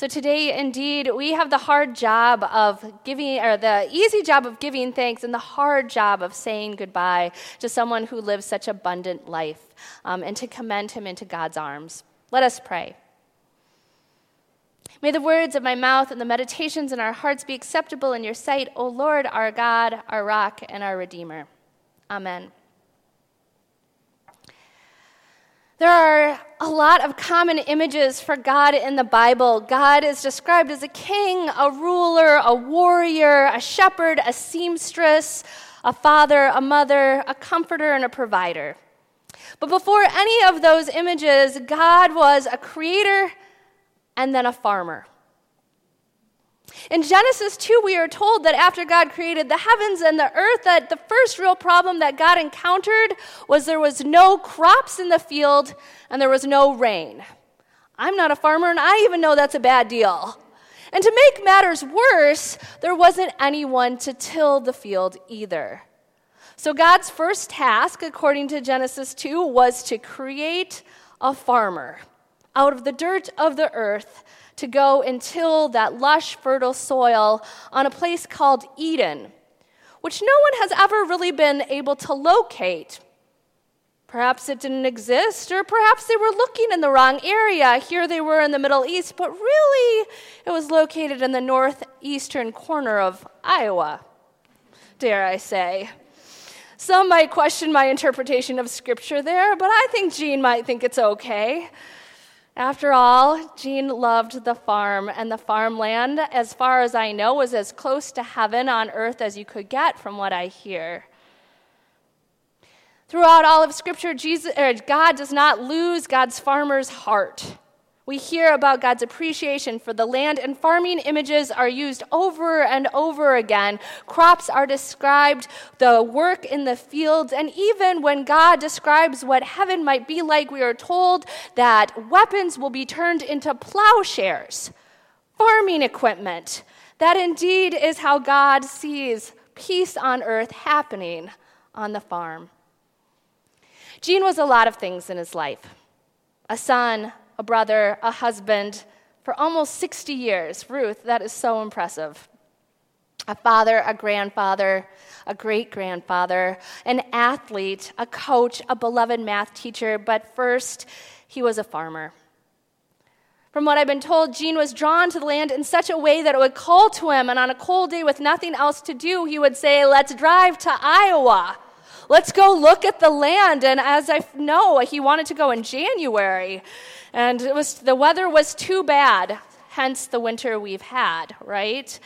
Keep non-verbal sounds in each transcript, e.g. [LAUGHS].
So today, indeed, we have the hard job of giving, or the easy job of giving thanks, and the hard job of saying goodbye to someone who lives such abundant life, um, and to commend him into God's arms. Let us pray. May the words of my mouth and the meditations in our hearts be acceptable in your sight, O Lord, our God, our rock, and our Redeemer. Amen. There are a lot of common images for God in the Bible. God is described as a king, a ruler, a warrior, a shepherd, a seamstress, a father, a mother, a comforter, and a provider. But before any of those images, God was a creator and then a farmer. In Genesis 2, we are told that after God created the heavens and the earth, that the first real problem that God encountered was there was no crops in the field and there was no rain. I'm not a farmer, and I even know that's a bad deal. And to make matters worse, there wasn't anyone to till the field either. So God's first task, according to Genesis 2, was to create a farmer out of the dirt of the earth to go and till that lush, fertile soil on a place called Eden, which no one has ever really been able to locate. Perhaps it didn't exist, or perhaps they were looking in the wrong area. Here they were in the Middle East, but really it was located in the northeastern corner of Iowa, dare I say. Some might question my interpretation of scripture there, but I think Gene might think it's okay. After all, Gene loved the farm, and the farmland, as far as I know, was as close to heaven on earth as you could get from what I hear. Throughout all of Scripture, Jesus, er, God does not lose God's farmer's heart. We hear about God's appreciation for the land, and farming images are used over and over again. Crops are described, the work in the fields, and even when God describes what heaven might be like, we are told that weapons will be turned into plowshares, farming equipment. That indeed is how God sees peace on earth happening on the farm. Gene was a lot of things in his life a son, a brother, a husband for almost 60 years. Ruth, that is so impressive. A father, a grandfather, a great grandfather, an athlete, a coach, a beloved math teacher, but first, he was a farmer. From what I've been told, Gene was drawn to the land in such a way that it would call to him, and on a cold day with nothing else to do, he would say, Let's drive to Iowa. Let's go look at the land. And as I know, he wanted to go in January. And it was, the weather was too bad, hence the winter we've had, right?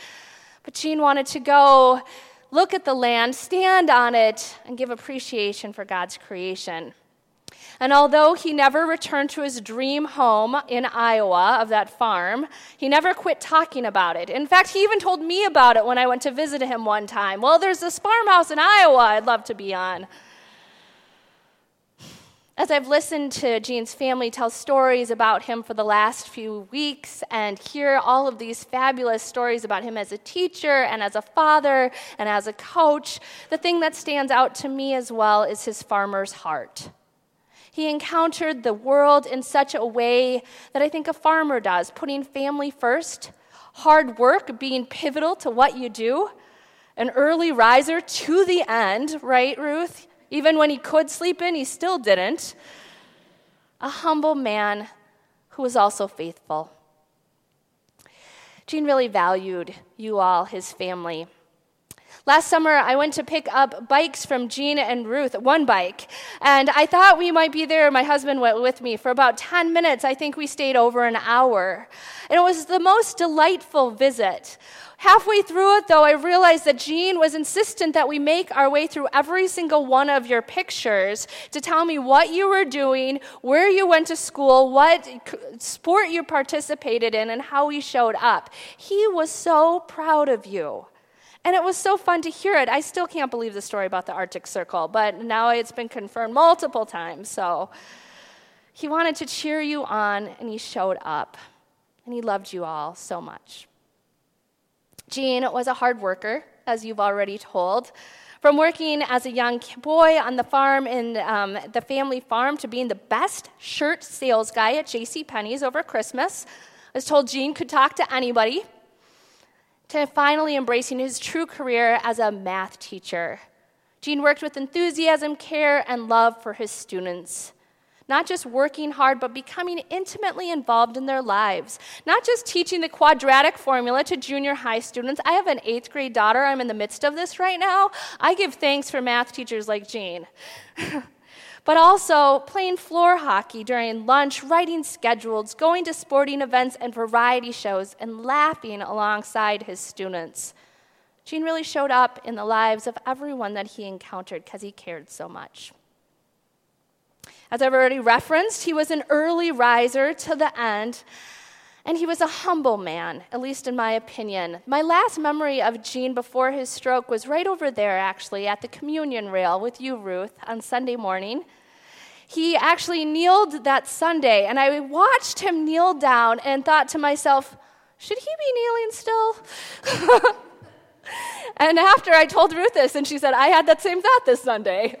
But Gene wanted to go look at the land, stand on it, and give appreciation for God's creation. And although he never returned to his dream home in Iowa of that farm, he never quit talking about it. In fact, he even told me about it when I went to visit him one time. Well, there's this farmhouse in Iowa I'd love to be on. As I've listened to Gene's family tell stories about him for the last few weeks and hear all of these fabulous stories about him as a teacher and as a father and as a coach, the thing that stands out to me as well is his farmer's heart. He encountered the world in such a way that I think a farmer does, putting family first, hard work being pivotal to what you do, an early riser to the end, right, Ruth? Even when he could sleep in, he still didn't. A humble man who was also faithful. Gene really valued you all, his family. Last summer, I went to pick up bikes from Gene and Ruth, one bike, and I thought we might be there. My husband went with me for about 10 minutes. I think we stayed over an hour. And it was the most delightful visit. Halfway through it, though, I realized that Gene was insistent that we make our way through every single one of your pictures to tell me what you were doing, where you went to school, what sport you participated in, and how we showed up. He was so proud of you. And it was so fun to hear it. I still can't believe the story about the Arctic Circle, but now it's been confirmed multiple times. So he wanted to cheer you on, and he showed up. And he loved you all so much. Gene was a hard worker, as you've already told. From working as a young boy on the farm in um, the family farm to being the best shirt sales guy at J.C. Penney's over Christmas, I was told Gene could talk to anybody, to finally embracing his true career as a math teacher. Gene worked with enthusiasm, care, and love for his students. Not just working hard, but becoming intimately involved in their lives. Not just teaching the quadratic formula to junior high students. I have an eighth grade daughter. I'm in the midst of this right now. I give thanks for math teachers like Gene. [LAUGHS] but also playing floor hockey during lunch, writing schedules, going to sporting events and variety shows, and laughing alongside his students. Gene really showed up in the lives of everyone that he encountered because he cared so much. As I've already referenced, he was an early riser to the end, and he was a humble man, at least in my opinion. My last memory of Gene before his stroke was right over there, actually, at the communion rail with you, Ruth, on Sunday morning. He actually kneeled that Sunday, and I watched him kneel down and thought to myself, should he be kneeling still? [LAUGHS] and after I told Ruth this, and she said, I had that same thought this Sunday.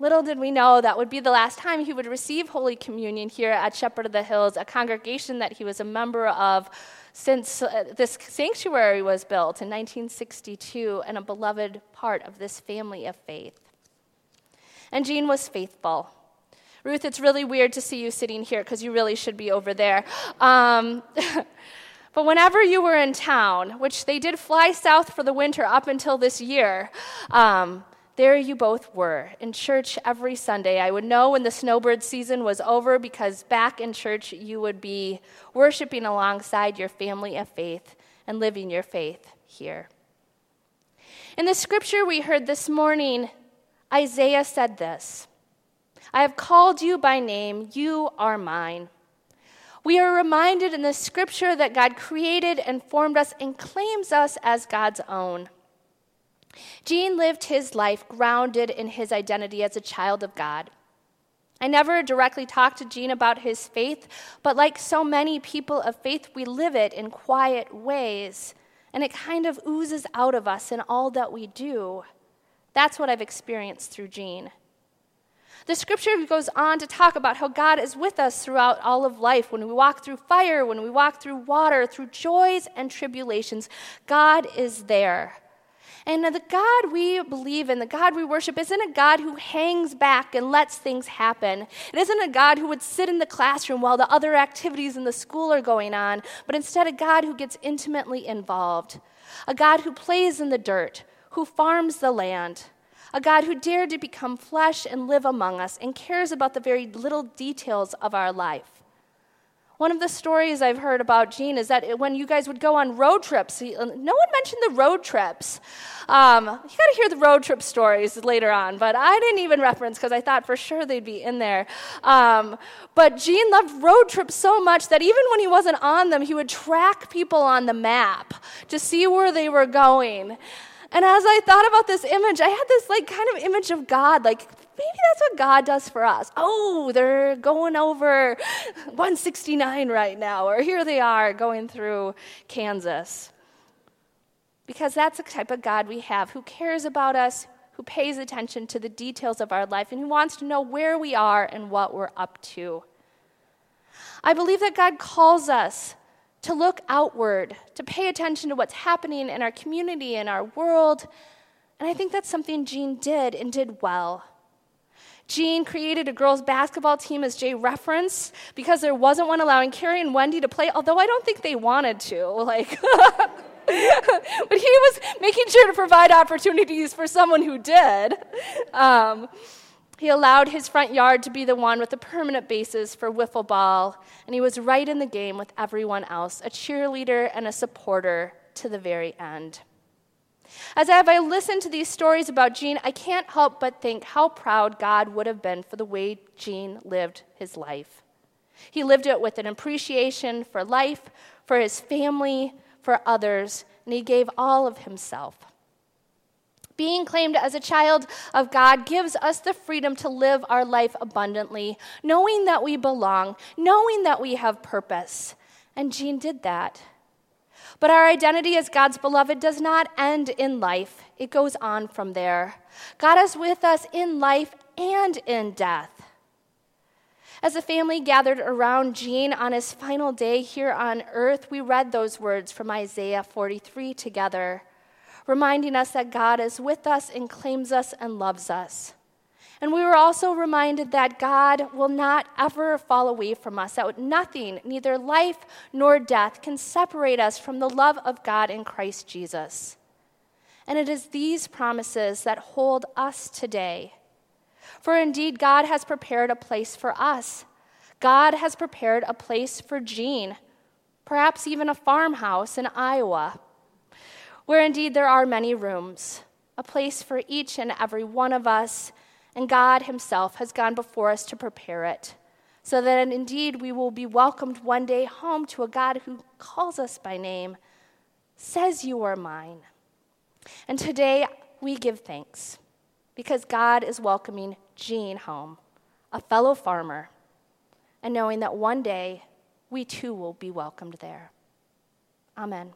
Little did we know that would be the last time he would receive Holy Communion here at Shepherd of the Hills, a congregation that he was a member of since uh, this sanctuary was built in 1962 and a beloved part of this family of faith. And Gene was faithful. Ruth, it's really weird to see you sitting here because you really should be over there. Um, [LAUGHS] But whenever you were in town, which they did fly south for the winter up until this year, um, there you both were in church every Sunday. I would know when the snowbird season was over because back in church you would be worshiping alongside your family of faith and living your faith here. In the scripture we heard this morning, Isaiah said this I have called you by name, you are mine. We are reminded in the scripture that God created and formed us and claims us as God's own. Gene lived his life grounded in his identity as a child of God. I never directly talked to Gene about his faith, but like so many people of faith, we live it in quiet ways, and it kind of oozes out of us in all that we do. That's what I've experienced through Gene. The scripture goes on to talk about how God is with us throughout all of life. When we walk through fire, when we walk through water, through joys and tribulations, God is there. And the God we believe in, the God we worship, isn't a God who hangs back and lets things happen. It isn't a God who would sit in the classroom while the other activities in the school are going on, but instead a God who gets intimately involved. A God who plays in the dirt, who farms the land a God who dared to become flesh and live among us and cares about the very little details of our life. One of the stories I've heard about Gene is that when you guys would go on road trips, no one mentioned the road trips. Um, you got to hear the road trip stories later on, but I didn't even reference because I thought for sure they'd be in there. Um, but Gene loved road trips so much that even when he wasn't on them, he would track people on the map to see where they were going. And as I thought about this image, I had this like kind of image of God, like maybe that's what God does for us. Oh, they're going over 169 right now, or here they are going through Kansas. Because that's the type of God we have who cares about us, who pays attention to the details of our life, and who wants to know where we are and what we're up to. I believe that God calls us to look outward, to pay attention to what's happening in our community, in our world. And I think that's something Gene did and did well. Gene created a girls' basketball team, as Jay referenced, because there wasn't one allowing Carrie and Wendy to play, although I don't think they wanted to. [LAUGHS] Like, [LAUGHS] but he was making sure to provide opportunities for someone who did. Um, he allowed his front yard to be the one with the permanent bases for wiffle ball, and he was right in the game with everyone else, a cheerleader and a supporter to the very end. As I, I listened to these stories about Gene, I can't help but think how proud God would have been for the way Gene lived his life. He lived it with an appreciation for life, for his family, for others, and he gave all of himself. Being claimed as a child of God gives us the freedom to live our life abundantly, knowing that we belong, knowing that we have purpose. And Gene did that. But our identity as God's beloved does not end in life, it goes on from there. God is with us in life and in death. As a family gathered around Gene on his final day here on earth, we read those words from Isaiah 43 together, reminding us that God is with us and claims us and loves us. And we were also reminded that God will not ever fall away from us, that nothing, neither life nor death, can separate us from the love of God in Christ Jesus. And it is these promises that hold us today. For indeed, God has prepared a place for us. God has prepared a place for Gene, perhaps even a farmhouse in Iowa, where indeed there are many rooms, a place for each and every one of us and God Himself has gone before us to prepare it, so that indeed we will be welcomed one day home to a God who calls us by name, says, You are mine. And today we give thanks because God is welcoming Gene home, a fellow farmer, and knowing that one day we too will be welcomed there. Amen.